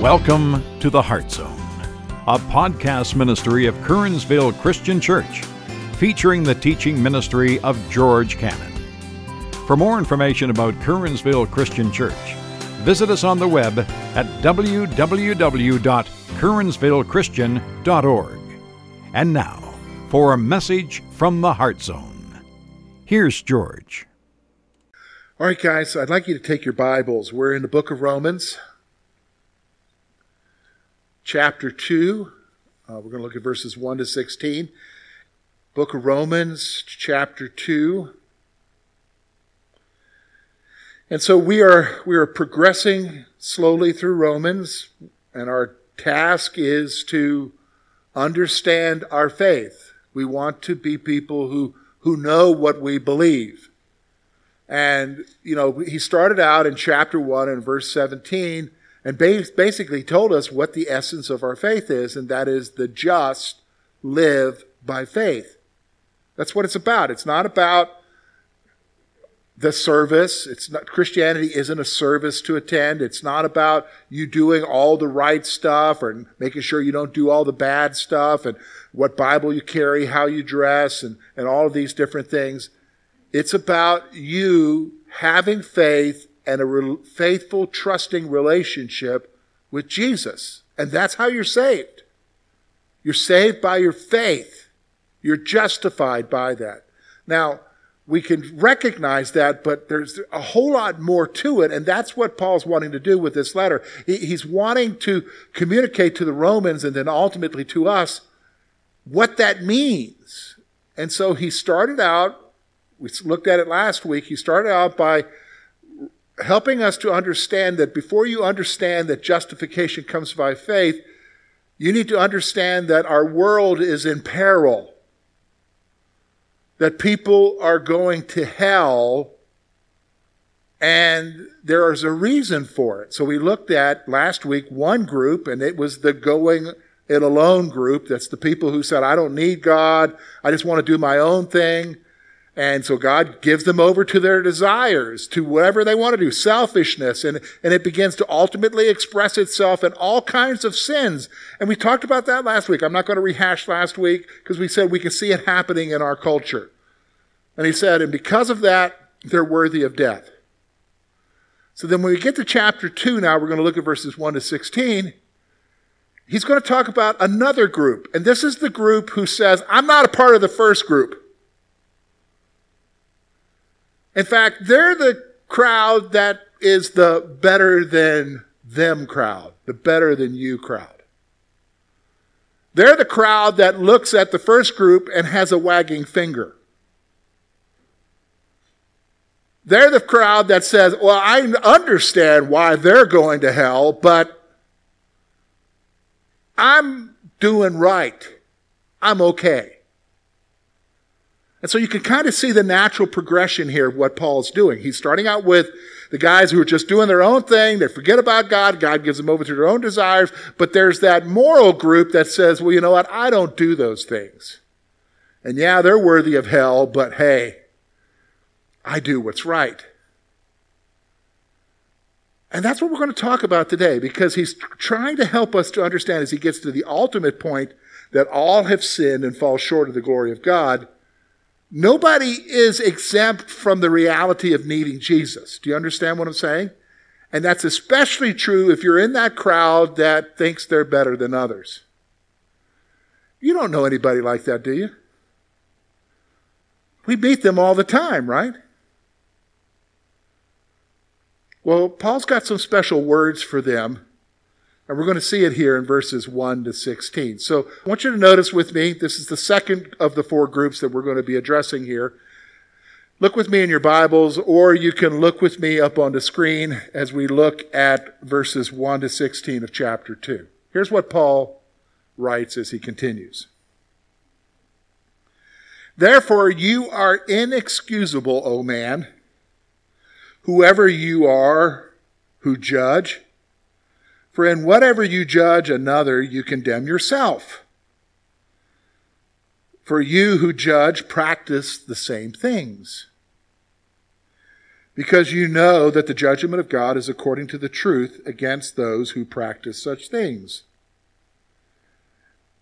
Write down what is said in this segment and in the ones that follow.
Welcome to the Heart Zone, a podcast ministry of Kernsville Christian Church, featuring the teaching ministry of George Cannon. For more information about Kernsville Christian Church, visit us on the web at www.kernsvillechristian.org. And now, for a message from the Heart Zone. Here's George. All right, guys, I'd like you to take your Bibles. We're in the book of Romans, chapter 2. Uh, we're going to look at verses 1 to 16. Book of Romans, chapter 2. And so we are we are progressing slowly through Romans, and our task is to understand our faith. We want to be people who who know what we believe. And you know, he started out in chapter 1 and verse 17 and basically told us what the essence of our faith is, and that is the just live by faith. That's what it's about. It's not about the service. It's not, Christianity isn't a service to attend. It's not about you doing all the right stuff or making sure you don't do all the bad stuff and what Bible you carry, how you dress, and, and all of these different things. It's about you having faith and a re- faithful, trusting relationship with Jesus. And that's how you're saved. You're saved by your faith. You're justified by that. Now, we can recognize that, but there's a whole lot more to it, and that's what Paul's wanting to do with this letter. He's wanting to communicate to the Romans and then ultimately to us what that means. And so he started out, we looked at it last week, he started out by helping us to understand that before you understand that justification comes by faith, you need to understand that our world is in peril, that people are going to hell, and there is a reason for it. So we looked at last week one group, and it was the going it alone group. That's the people who said, I don't need God, I just want to do my own thing. And so God gives them over to their desires, to whatever they want to do, selfishness, and, and it begins to ultimately express itself in all kinds of sins. And we talked about that last week. I'm not going to rehash last week because we said we can see it happening in our culture. And he said, and because of that, they're worthy of death. So then when we get to chapter 2 now, we're going to look at verses 1 to 16. He's going to talk about another group. And this is the group who says, I'm not a part of the first group. In fact, they're the crowd that is the better than them crowd, the better than you crowd. They're the crowd that looks at the first group and has a wagging finger. They're the crowd that says, Well, I understand why they're going to hell, but I'm doing right. I'm okay. And so you can kind of see the natural progression here of what Paul's doing. He's starting out with the guys who are just doing their own thing. They forget about God. God gives them over to their own desires. But there's that moral group that says, well, you know what? I don't do those things. And yeah, they're worthy of hell, but hey, I do what's right. And that's what we're going to talk about today because he's trying to help us to understand as he gets to the ultimate point that all have sinned and fall short of the glory of God Nobody is exempt from the reality of needing Jesus. Do you understand what I'm saying? And that's especially true if you're in that crowd that thinks they're better than others. You don't know anybody like that, do you? We meet them all the time, right? Well, Paul's got some special words for them and we're going to see it here in verses 1 to 16. So I want you to notice with me, this is the second of the four groups that we're going to be addressing here. Look with me in your Bibles, or you can look with me up on the screen as we look at verses 1 to 16 of chapter 2. Here's what Paul writes as he continues. Therefore, you are inexcusable, O man, whoever you are who judge. For in whatever you judge another, you condemn yourself. For you who judge practice the same things. because you know that the judgment of God is according to the truth against those who practice such things.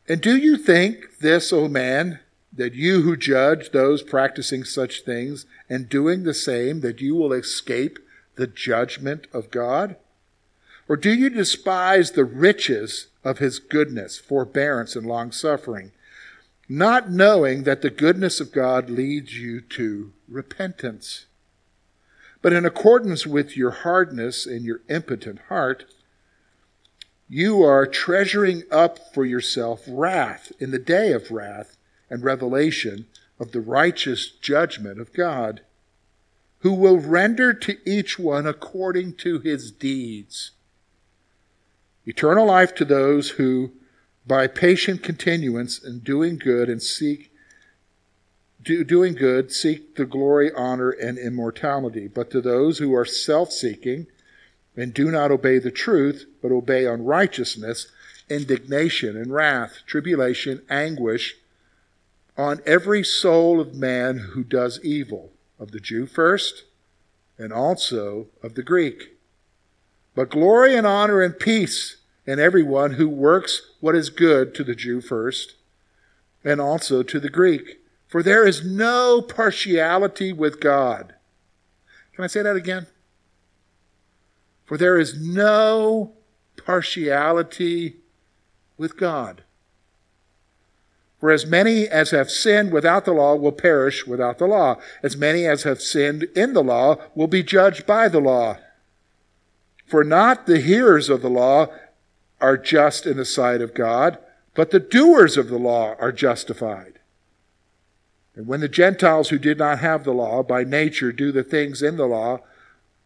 And do you think this, O man, that you who judge those practicing such things and doing the same, that you will escape the judgment of God? Or do you despise the riches of his goodness, forbearance, and long suffering, not knowing that the goodness of God leads you to repentance? But in accordance with your hardness and your impotent heart, you are treasuring up for yourself wrath in the day of wrath and revelation of the righteous judgment of God, who will render to each one according to his deeds. Eternal life to those who, by patient continuance in doing good and seek do, doing good, seek the glory, honor, and immortality. But to those who are self-seeking and do not obey the truth, but obey unrighteousness, indignation and wrath, tribulation, anguish on every soul of man who does evil, of the Jew first, and also of the Greek. But glory and honor and peace in everyone who works what is good to the Jew first, and also to the Greek. For there is no partiality with God. Can I say that again? For there is no partiality with God. For as many as have sinned without the law will perish without the law. As many as have sinned in the law will be judged by the law. For not the hearers of the law are just in the sight of God, but the doers of the law are justified. And when the Gentiles who did not have the law by nature do the things in the law,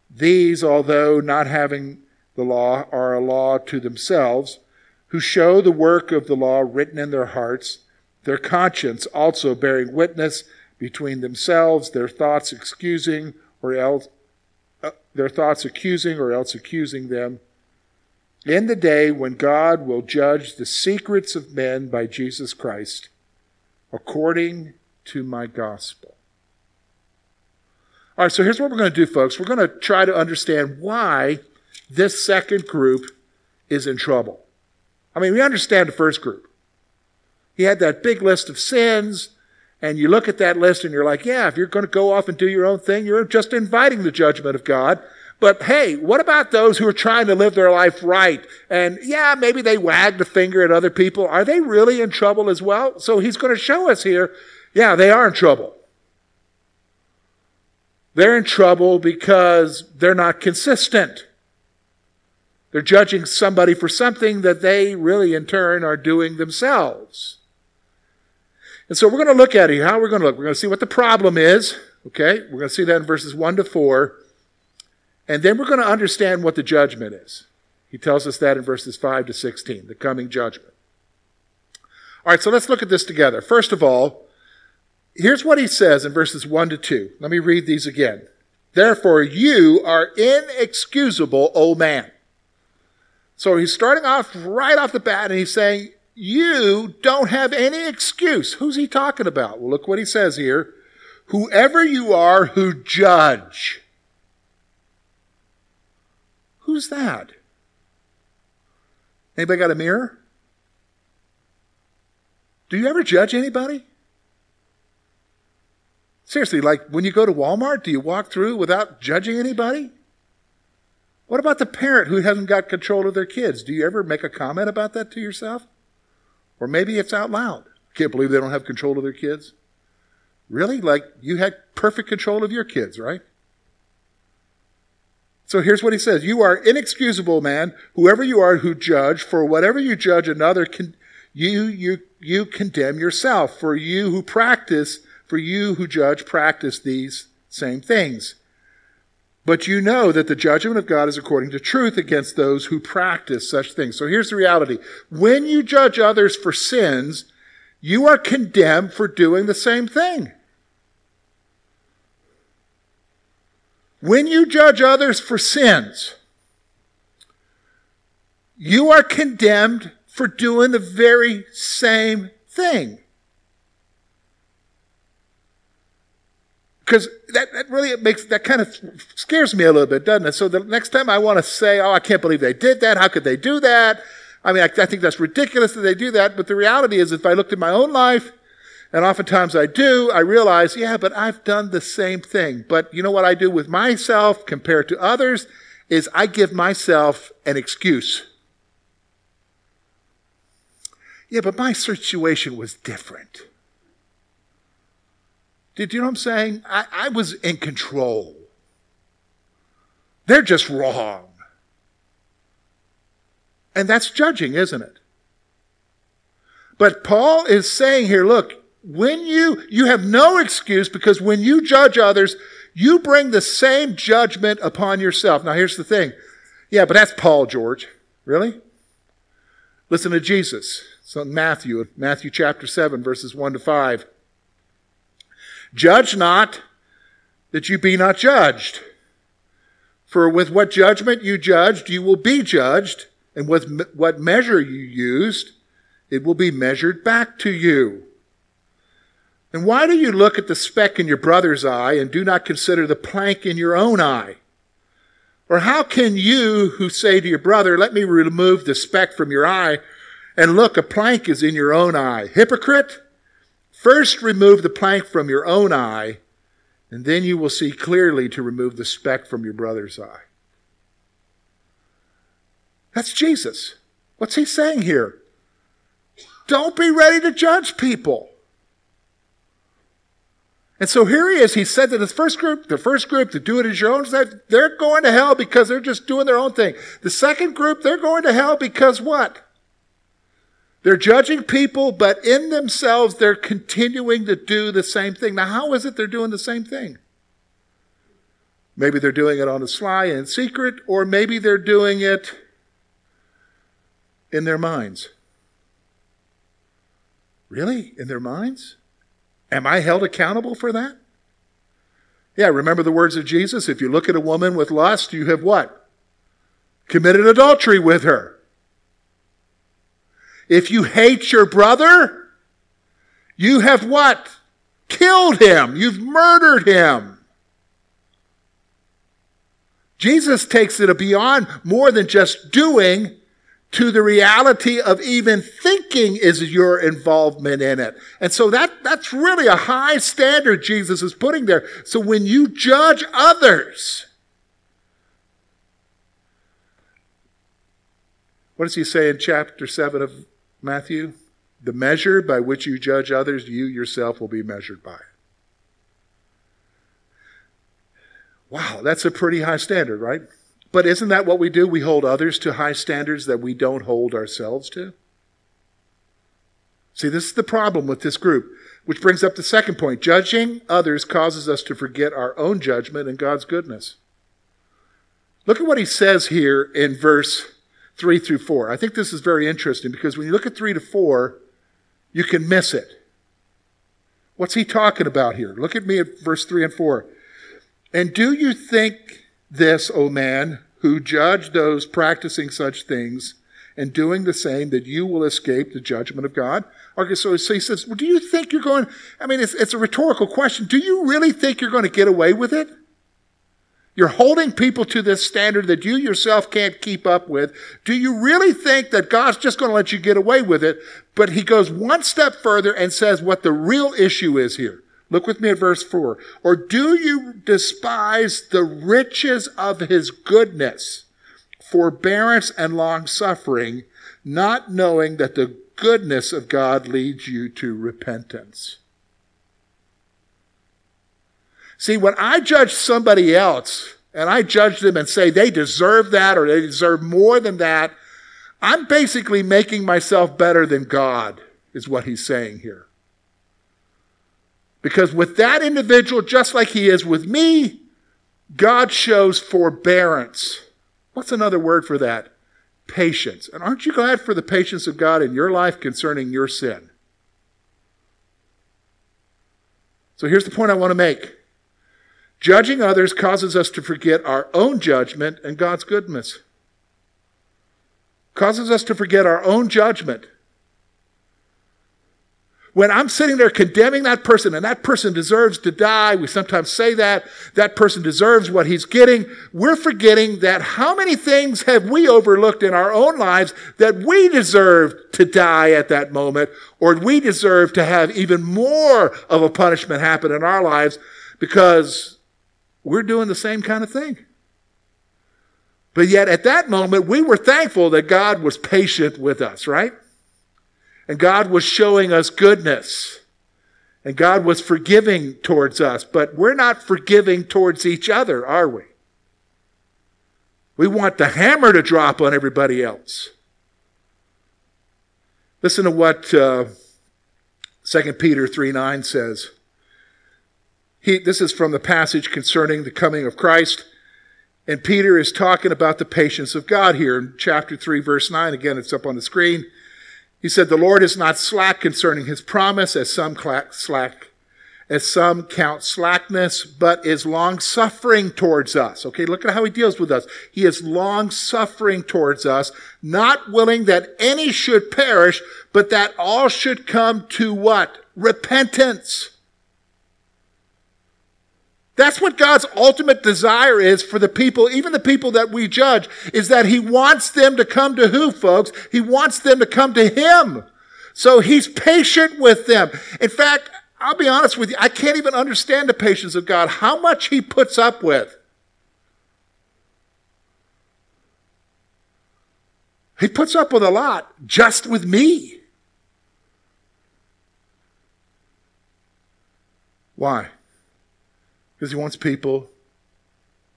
these, although not having the law, are a law to themselves, who show the work of the law written in their hearts, their conscience also bearing witness between themselves, their thoughts excusing or else uh, their thoughts accusing or else accusing them. In the day when God will judge the secrets of men by Jesus Christ, according to my gospel. All right, so here's what we're going to do, folks. We're going to try to understand why this second group is in trouble. I mean, we understand the first group. He had that big list of sins, and you look at that list and you're like, yeah, if you're going to go off and do your own thing, you're just inviting the judgment of God. But hey, what about those who are trying to live their life right? And yeah, maybe they wagged a finger at other people. Are they really in trouble as well? So he's going to show us here, yeah, they are in trouble. They're in trouble because they're not consistent. They're judging somebody for something that they really, in turn, are doing themselves. And so we're going to look at it. How we're going to look? We're going to see what the problem is. Okay? We're going to see that in verses 1 to 4. And then we're going to understand what the judgment is. He tells us that in verses 5 to 16, the coming judgment. All right, so let's look at this together. First of all, Here's what he says in verses 1 to 2. Let me read these again. Therefore, you are inexcusable, O man. So he's starting off right off the bat and he's saying, You don't have any excuse. Who's he talking about? Well, look what he says here. Whoever you are who judge. Who's that? Anybody got a mirror? Do you ever judge anybody? Seriously, like when you go to Walmart, do you walk through without judging anybody? What about the parent who hasn't got control of their kids? Do you ever make a comment about that to yourself? Or maybe it's out loud. Can't believe they don't have control of their kids. Really? Like you had perfect control of your kids, right? So here's what he says You are inexcusable, man, whoever you are who judge, for whatever you judge another, can, you, you, you condemn yourself. For you who practice for you who judge practice these same things. But you know that the judgment of God is according to truth against those who practice such things. So here's the reality. When you judge others for sins, you are condemned for doing the same thing. When you judge others for sins, you are condemned for doing the very same thing. because that, that really makes that kind of scares me a little bit, doesn't it? So the next time I want to say, "Oh, I can't believe they did that. How could they do that?" I mean, I, I think that's ridiculous that they do that. But the reality is, if I looked at my own life, and oftentimes I do, I realize, yeah, but I've done the same thing. But you know what I do with myself compared to others is I give myself an excuse. Yeah, but my situation was different. Did you know what I'm saying? I, I was in control. They're just wrong. And that's judging, isn't it? But Paul is saying here, look, when you, you have no excuse because when you judge others, you bring the same judgment upon yourself. Now here's the thing. Yeah, but that's Paul, George. Really? Listen to Jesus. So Matthew, Matthew chapter 7, verses 1 to 5. Judge not that you be not judged. For with what judgment you judged, you will be judged, and with what measure you used, it will be measured back to you. And why do you look at the speck in your brother's eye and do not consider the plank in your own eye? Or how can you who say to your brother, let me remove the speck from your eye, and look, a plank is in your own eye? Hypocrite! First remove the plank from your own eye, and then you will see clearly to remove the speck from your brother's eye. That's Jesus. What's he saying here? Don't be ready to judge people. And so here he is. He said to the first group, the first group to do it as your own, they're going to hell because they're just doing their own thing. The second group, they're going to hell because what? They're judging people, but in themselves, they're continuing to do the same thing. Now, how is it they're doing the same thing? Maybe they're doing it on the sly and in secret, or maybe they're doing it in their minds. Really? In their minds? Am I held accountable for that? Yeah, remember the words of Jesus? If you look at a woman with lust, you have what? Committed adultery with her. If you hate your brother, you have what? Killed him. You've murdered him. Jesus takes it beyond more than just doing to the reality of even thinking is your involvement in it. And so that, that's really a high standard Jesus is putting there. So when you judge others, what does he say in chapter 7 of Matthew? The measure by which you judge others, you yourself will be measured by. Wow, that's a pretty high standard, right? But isn't that what we do? We hold others to high standards that we don't hold ourselves to. See, this is the problem with this group, which brings up the second point. Judging others causes us to forget our own judgment and God's goodness. Look at what he says here in verse 3 through 4. I think this is very interesting because when you look at 3 to 4, you can miss it. What's he talking about here? Look at me at verse 3 and 4. And do you think this, O man, who judge those practicing such things and doing the same, that you will escape the judgment of God? Okay, so, so he says, well, do you think you're going, I mean, it's, it's a rhetorical question. Do you really think you're going to get away with it? You're holding people to this standard that you yourself can't keep up with. Do you really think that God's just going to let you get away with it? But he goes one step further and says what the real issue is here. Look with me at verse 4. Or do you despise the riches of his goodness, forbearance, and long suffering, not knowing that the goodness of God leads you to repentance? See, when I judge somebody else, and I judge them and say they deserve that or they deserve more than that, I'm basically making myself better than God, is what he's saying here. Because with that individual, just like he is with me, God shows forbearance. What's another word for that? Patience. And aren't you glad for the patience of God in your life concerning your sin? So here's the point I want to make. Judging others causes us to forget our own judgment and God's goodness. Causes us to forget our own judgment when I'm sitting there condemning that person and that person deserves to die, we sometimes say that, that person deserves what he's getting, we're forgetting that how many things have we overlooked in our own lives that we deserve to die at that moment, or we deserve to have even more of a punishment happen in our lives because we're doing the same kind of thing. But yet at that moment, we were thankful that God was patient with us, right? And God was showing us goodness. And God was forgiving towards us. But we're not forgiving towards each other, are we? We want the hammer to drop on everybody else. Listen to what uh, 2 Peter 3 9 says. He, this is from the passage concerning the coming of Christ. And Peter is talking about the patience of God here in chapter 3, verse 9. Again, it's up on the screen. He said, The Lord is not slack concerning his promise, as some slack, as some count slackness, but is long suffering towards us. Okay, look at how he deals with us. He is long suffering towards us, not willing that any should perish, but that all should come to what? Repentance. That's what God's ultimate desire is for the people, even the people that we judge, is that He wants them to come to who, folks? He wants them to come to Him. So He's patient with them. In fact, I'll be honest with you, I can't even understand the patience of God, how much He puts up with. He puts up with a lot just with me. Why? Because he wants people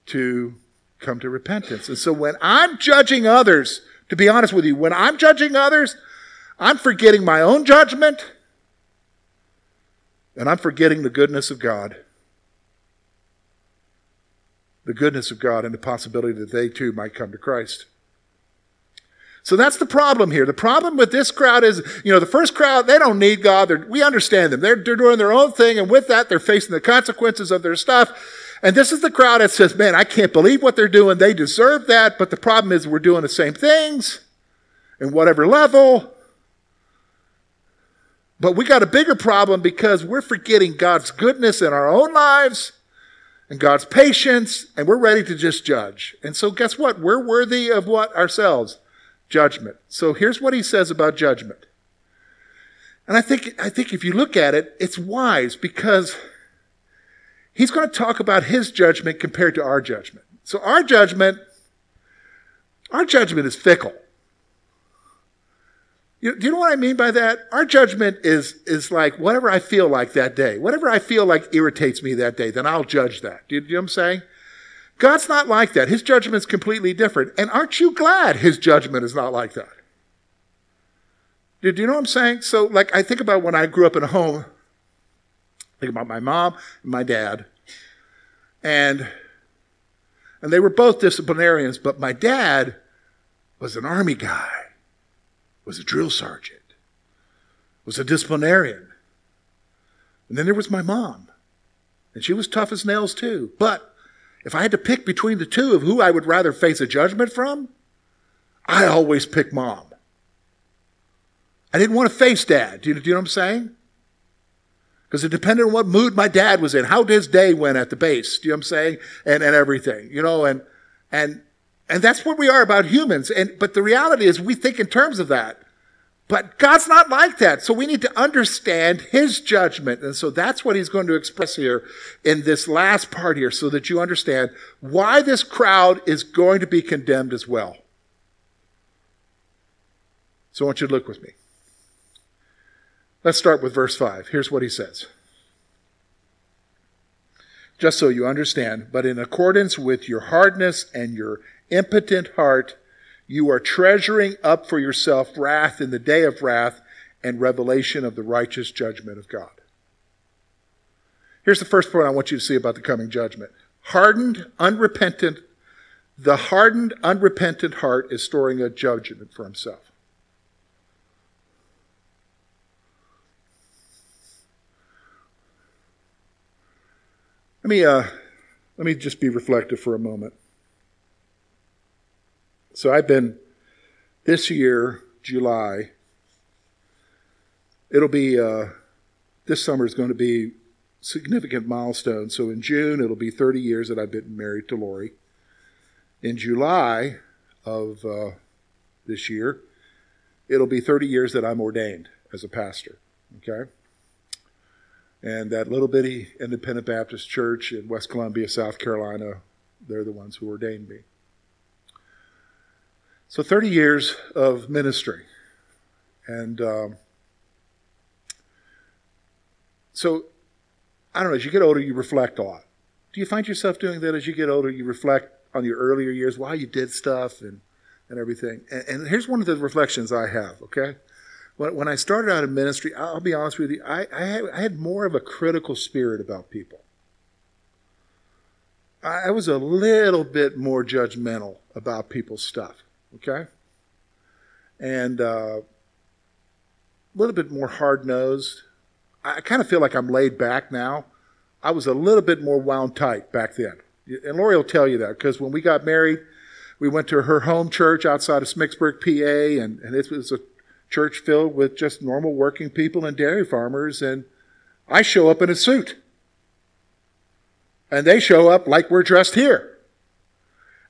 to come to repentance. And so when I'm judging others, to be honest with you, when I'm judging others, I'm forgetting my own judgment and I'm forgetting the goodness of God. The goodness of God and the possibility that they too might come to Christ. So that's the problem here. The problem with this crowd is, you know, the first crowd, they don't need God. They're, we understand them. They're, they're doing their own thing, and with that, they're facing the consequences of their stuff. And this is the crowd that says, man, I can't believe what they're doing. They deserve that. But the problem is we're doing the same things in whatever level. But we got a bigger problem because we're forgetting God's goodness in our own lives and God's patience, and we're ready to just judge. And so guess what? We're worthy of what? Ourselves judgment. So here's what he says about judgment. And I think, I think if you look at it, it's wise because he's going to talk about his judgment compared to our judgment. So our judgment, our judgment is fickle. You, do you know what I mean by that? Our judgment is, is like whatever I feel like that day. Whatever I feel like irritates me that day, then I'll judge that. Do you, do you know what I'm saying? God's not like that. His judgment is completely different. And aren't you glad his judgment is not like that? Do you know what I'm saying? So, like, I think about when I grew up in a home, think about my mom and my dad. And, and they were both disciplinarians, but my dad was an army guy, was a drill sergeant, was a disciplinarian. And then there was my mom. And she was tough as nails too. But if I had to pick between the two of who I would rather face a judgment from, I always pick mom. I didn't want to face dad. Do you, do you know what I'm saying? Because it depended on what mood my dad was in, how his day went at the base. Do you know what I'm saying? And, and everything, you know, and, and, and that's what we are about humans. And, but the reality is we think in terms of that. But God's not like that. So we need to understand his judgment. And so that's what he's going to express here in this last part here so that you understand why this crowd is going to be condemned as well. So I want you to look with me. Let's start with verse 5. Here's what he says. Just so you understand, but in accordance with your hardness and your impotent heart, you are treasuring up for yourself wrath in the day of wrath and revelation of the righteous judgment of God. Here's the first point I want you to see about the coming judgment. Hardened, unrepentant, the hardened, unrepentant heart is storing a judgment for himself. Let me, uh, let me just be reflective for a moment. So I've been, this year, July, it'll be uh, this summer is going to be significant milestone. So in June, it'll be 30 years that I've been married to Lori. In July of uh, this year, it'll be 30 years that I'm ordained as a pastor. Okay? And that little bitty independent Baptist church in West Columbia, South Carolina, they're the ones who ordained me. So 30 years of ministry. And um, so, I don't know, as you get older, you reflect a lot. Do you find yourself doing that as you get older? You reflect on your earlier years, why you did stuff and, and everything. And, and here's one of the reflections I have, okay? When, when I started out in ministry, I'll be honest with you, I, I, had, I had more of a critical spirit about people. I was a little bit more judgmental about people's stuff, okay? And uh, a little bit more hard nosed. I kind of feel like I'm laid back now. I was a little bit more wound tight back then. And Lori will tell you that because when we got married, we went to her home church outside of Smicksburg, PA, and, and it was a church filled with just normal working people and dairy farmers. And I show up in a suit. And they show up like we're dressed here.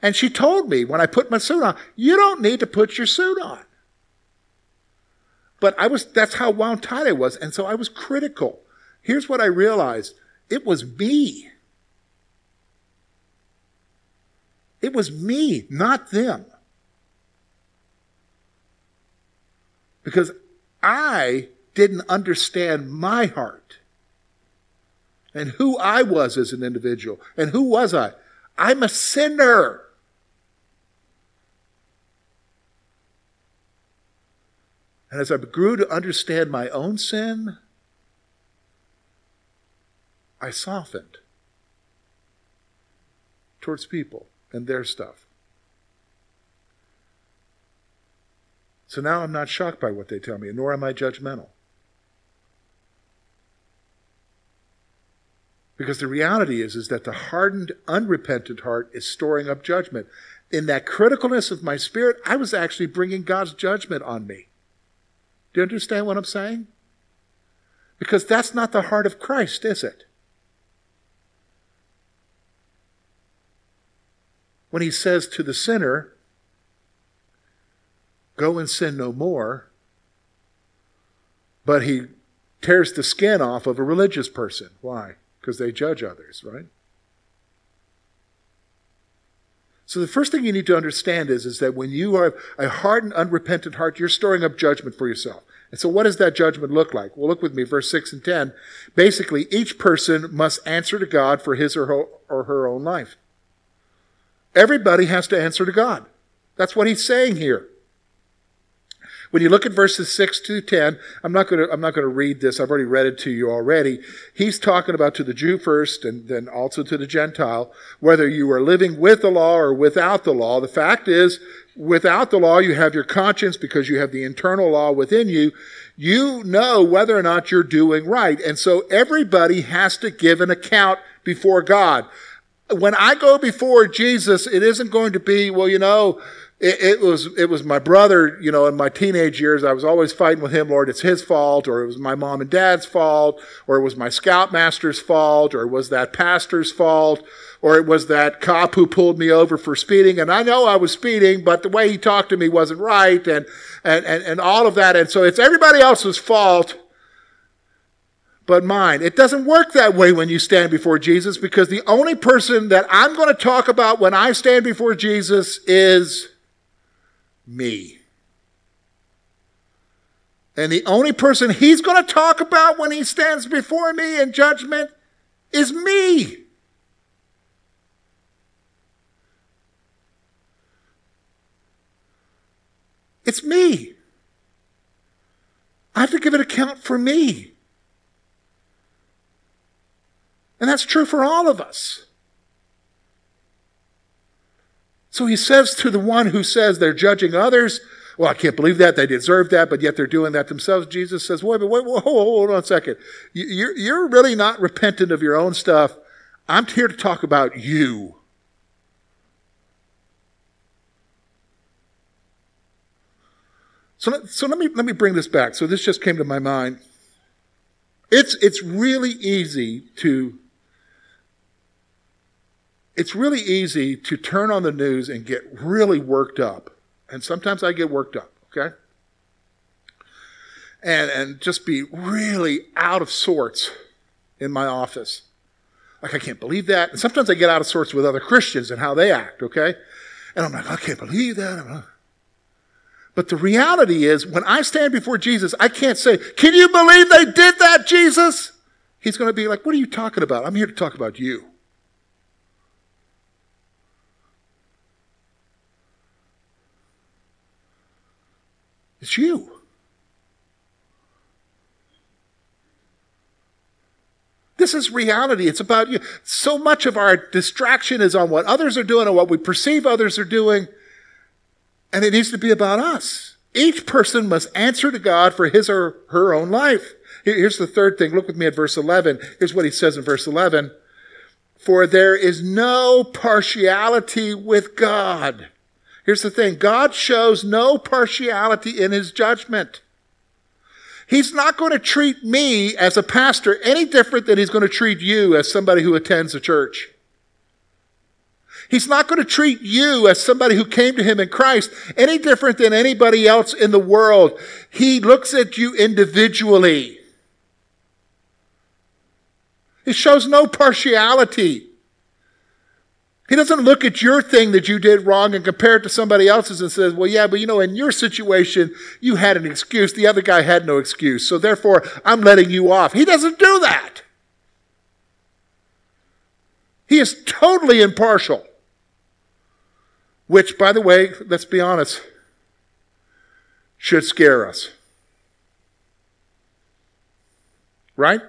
And she told me when I put my suit on, you don't need to put your suit on. But I was, that's how wound tight I was. And so I was critical. Here's what I realized. It was me. It was me, not them. Because I didn't understand my heart and who I was as an individual. And who was I? I'm a sinner. And as I grew to understand my own sin, I softened towards people and their stuff. So now I'm not shocked by what they tell me, nor am I judgmental. Because the reality is, is that the hardened, unrepentant heart is storing up judgment. In that criticalness of my spirit, I was actually bringing God's judgment on me. Do you understand what I'm saying? Because that's not the heart of Christ, is it? When he says to the sinner, Go and sin no more, but he tears the skin off of a religious person. Why? Because they judge others, right? So the first thing you need to understand is, is that when you have a hardened, unrepentant heart, you're storing up judgment for yourself. And so what does that judgment look like? Well, look with me, verse 6 and 10. Basically, each person must answer to God for his or her, or her own life. Everybody has to answer to God. That's what he's saying here. When you look at verses 6 to 10, I'm not going to, I'm not going to read this. I've already read it to you already. He's talking about to the Jew first and then also to the Gentile, whether you are living with the law or without the law. The fact is, without the law, you have your conscience because you have the internal law within you. You know whether or not you're doing right. And so everybody has to give an account before God. When I go before Jesus, it isn't going to be, well, you know, it, it, was it was my brother, you know, in my teenage years, I was always fighting with him, Lord, it's his fault, or it was my mom and dad's fault, or it was my scoutmaster's fault, or it was that pastor's fault, or it was that cop who pulled me over for speeding. And I know I was speeding, but the way he talked to me wasn't right, and and and, and all of that. And so it's everybody else's fault but mine. It doesn't work that way when you stand before Jesus because the only person that I'm going to talk about when I stand before Jesus is me. And the only person he's going to talk about when he stands before me in judgment is me. It's me. I have to give an account for me. And that's true for all of us. So he says to the one who says they're judging others, well, I can't believe that. They deserve that, but yet they're doing that themselves. Jesus says, wait, wait, wait, hold on a second. You're, you're really not repentant of your own stuff. I'm here to talk about you. So, so let me let me bring this back. So this just came to my mind. It's, it's really easy to it's really easy to turn on the news and get really worked up. And sometimes I get worked up, okay? And, and just be really out of sorts in my office. Like, I can't believe that. And sometimes I get out of sorts with other Christians and how they act, okay? And I'm like, I can't believe that. But the reality is, when I stand before Jesus, I can't say, Can you believe they did that, Jesus? He's going to be like, What are you talking about? I'm here to talk about you. It's you. This is reality. It's about you. So much of our distraction is on what others are doing and what we perceive others are doing. And it needs to be about us. Each person must answer to God for his or her own life. Here's the third thing. Look with me at verse 11. Here's what he says in verse 11. For there is no partiality with God. Here's the thing God shows no partiality in his judgment. He's not going to treat me as a pastor any different than he's going to treat you as somebody who attends a church. He's not going to treat you as somebody who came to him in Christ any different than anybody else in the world. He looks at you individually. He shows no partiality. He doesn't look at your thing that you did wrong and compare it to somebody else's and says, well, yeah, but you know, in your situation, you had an excuse. The other guy had no excuse. So therefore, I'm letting you off. He doesn't do that. He is totally impartial. Which, by the way, let's be honest, should scare us. Right?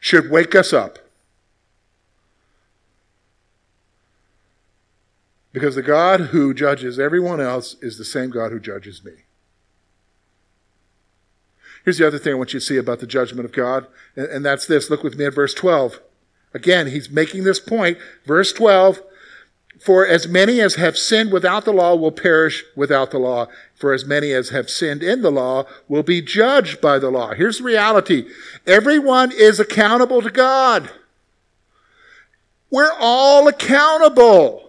Should wake us up. Because the God who judges everyone else is the same God who judges me. Here's the other thing I want you to see about the judgment of God, and, that's this. Look with me at verse 12. Again, he's making this point. Verse 12 For as many as have sinned without the law will perish without the law. For as many as have sinned in the law will be judged by the law. Here's the reality everyone is accountable to God. We're all accountable.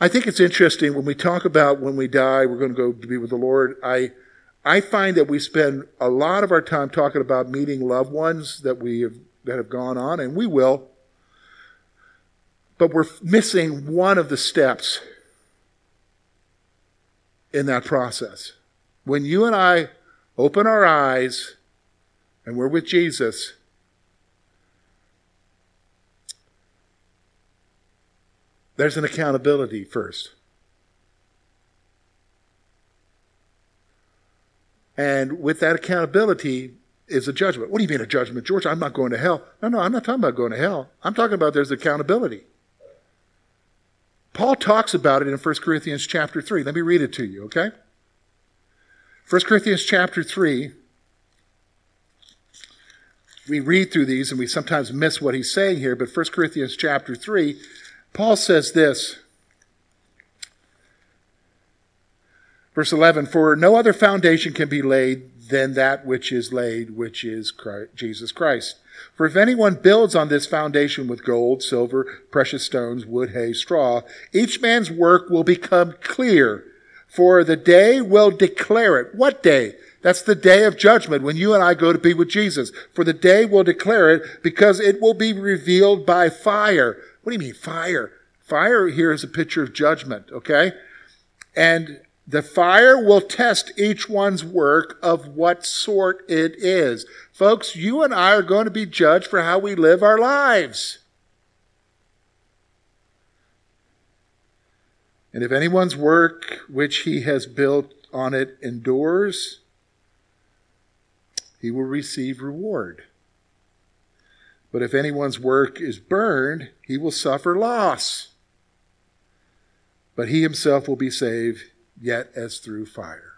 I think it's interesting when we talk about when we die, we're going to go to be with the Lord. I, I find that we spend a lot of our time talking about meeting loved ones that we have, that have gone on, and we will. But we're missing one of the steps in that process. When you and I open our eyes and we're with Jesus, There's an accountability first. And with that accountability is a judgment. What do you mean a judgment, George? I'm not going to hell. No, no, I'm not talking about going to hell. I'm talking about there's accountability. Paul talks about it in 1 Corinthians chapter 3. Let me read it to you, okay? 1 Corinthians chapter 3. We read through these and we sometimes miss what he's saying here, but 1 Corinthians chapter 3 Paul says this. Verse 11 For no other foundation can be laid than that which is laid, which is Christ, Jesus Christ. For if anyone builds on this foundation with gold, silver, precious stones, wood, hay, straw, each man's work will become clear, for the day will declare it. What day? That's the day of judgment when you and I go to be with Jesus. For the day will declare it because it will be revealed by fire. What do you mean fire? Fire here is a picture of judgment, okay? And the fire will test each one's work of what sort it is. Folks, you and I are going to be judged for how we live our lives. And if anyone's work which he has built on it endures, he will receive reward. But if anyone's work is burned, he will suffer loss. But he himself will be saved, yet as through fire.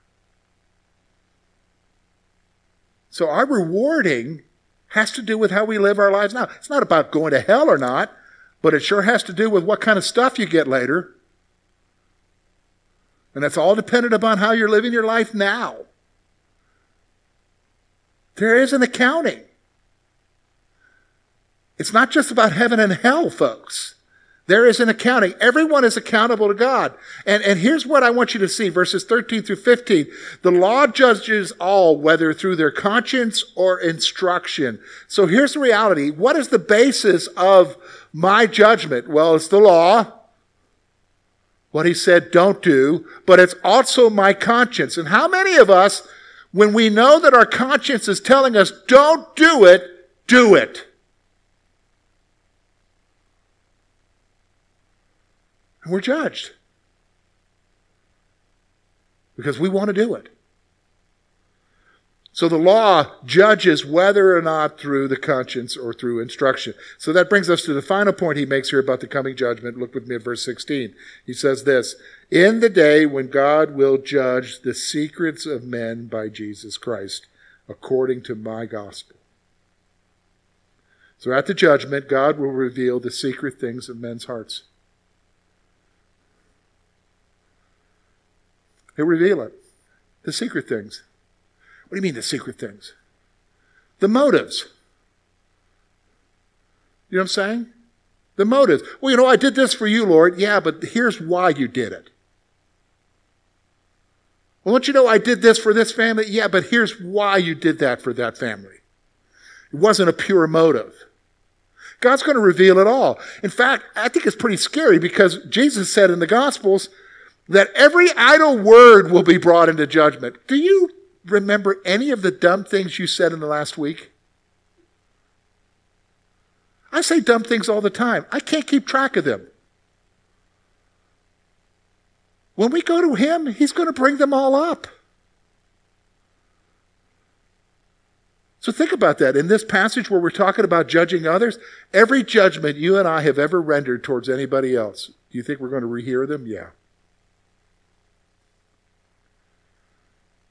So our rewarding has to do with how we live our lives now. It's not about going to hell or not. but it sure has to do with what kind of stuff you get later. And that's all dependent upon how you're living your life now. There is an accounting. It's not just about heaven and hell, folks. There is an accounting. Everyone is accountable to God. And, and here's what I want you to see verses 13 through 15. The law judges all, whether through their conscience or instruction. So here's the reality. What is the basis of my judgment? Well, it's the law. What he said, don't do, but it's also my conscience. And how many of us, when we know that our conscience is telling us, don't do it, do it? And we're judged because we want to do it. So the law judges whether or not through the conscience or through instruction. So that brings us to the final point he makes here about the coming judgment. Look with me at verse 16. He says this, In the day when God will judge the secrets of men by Jesus Christ, according to my gospel. So at the judgment, God will reveal the secret things of men's hearts. He'll reveal it. The secret things. What do you mean the secret things? The motives. You know what I'm saying? The motives. Well, you know, I did this for you, Lord. Yeah, but here's why you did it. Well, don't you know I did this for this family? Yeah, but here's why you did that for that family. It wasn't a pure motive. God's going to reveal it all. In fact, I think it's pretty scary because Jesus said in the Gospels, that every idle word will be brought into judgment. Do you remember any of the dumb things you said in the last week? I say dumb things all the time. I can't keep track of them. When we go to Him, He's going to bring them all up. So think about that. In this passage where we're talking about judging others, every judgment you and I have ever rendered towards anybody else, do you think we're going to rehear them? Yeah.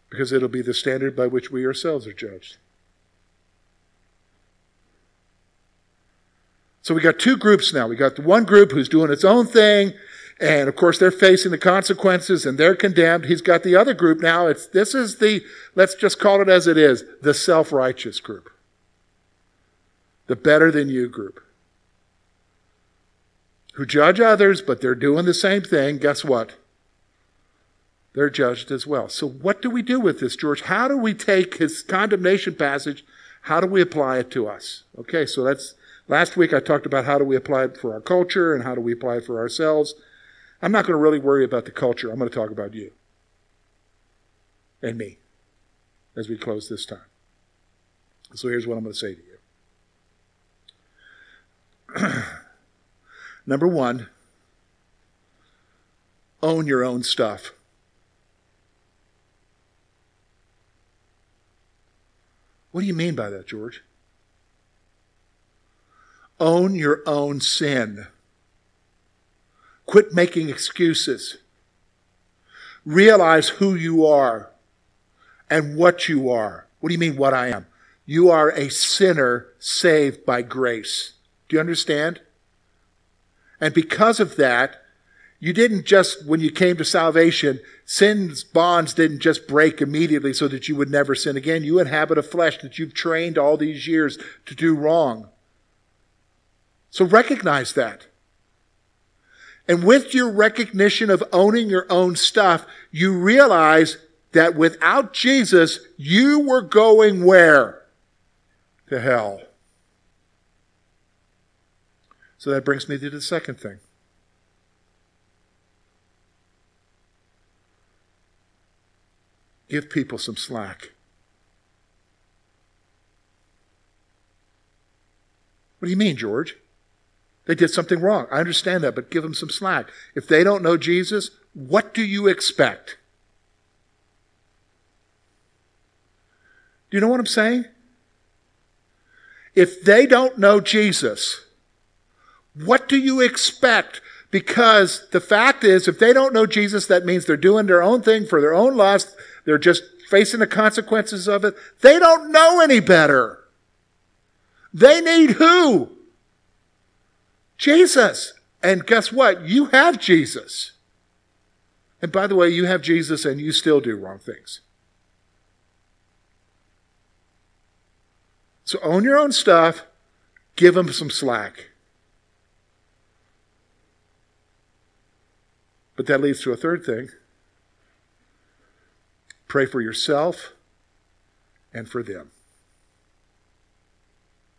Because it'll be the standard by which we ourselves are judged. So we got two groups now. We got the one group who's doing its own thing, and of course they're facing the consequences and they're condemned. He's got the other group now. It's this is the let's just call it as it is, the self-righteous group. The better than you group. Who judge others, but they're doing the same thing. Guess what? They're judged as well. So, what do we do with this, George? How do we take his condemnation passage? How do we apply it to us? Okay, so that's last week I talked about how do we apply it for our culture and how do we apply it for ourselves. I'm not going to really worry about the culture. I'm going to talk about you and me as we close this time. So, here's what I'm going to say to you. Number one, own your own stuff. What do you mean by that, George? Own your own sin. Quit making excuses. Realize who you are and what you are. What do you mean, what I am? You are a sinner saved by grace. Do you understand? And because of that, you didn't just, when you came to salvation, sin's bonds didn't just break immediately so that you would never sin again. You inhabit a flesh that you've trained all these years to do wrong. So recognize that. And with your recognition of owning your own stuff, you realize that without Jesus, you were going where? To hell. So that brings me to the second thing. Give people some slack. What do you mean, George? They did something wrong. I understand that, but give them some slack. If they don't know Jesus, what do you expect? Do you know what I'm saying? If they don't know Jesus, what do you expect? Because the fact is, if they don't know Jesus, that means they're doing their own thing for their own lust. They're just facing the consequences of it. They don't know any better. They need who? Jesus. And guess what? You have Jesus. And by the way, you have Jesus and you still do wrong things. So own your own stuff, give them some slack. But that leads to a third thing pray for yourself and for them.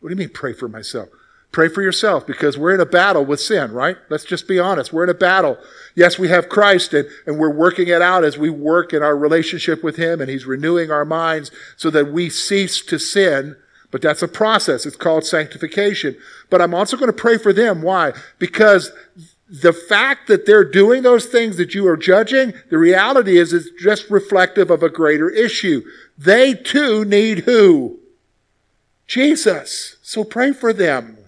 What do you mean, pray for myself? Pray for yourself because we're in a battle with sin, right? Let's just be honest. We're in a battle. Yes, we have Christ and, and we're working it out as we work in our relationship with Him and He's renewing our minds so that we cease to sin but that's a process. It's called sanctification. But I'm also going to pray for them. Why? Because the fact that they're doing those things that you are judging, the reality is it's just reflective of a greater issue. They too need who? Jesus. So pray for them.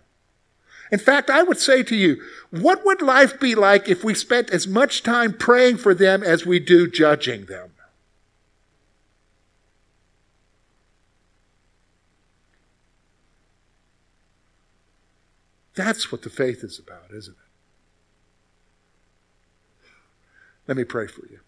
In fact, I would say to you, what would life be like if we spent as much time praying for them as we do judging them? That's what the faith is about, isn't it? Let me pray for you.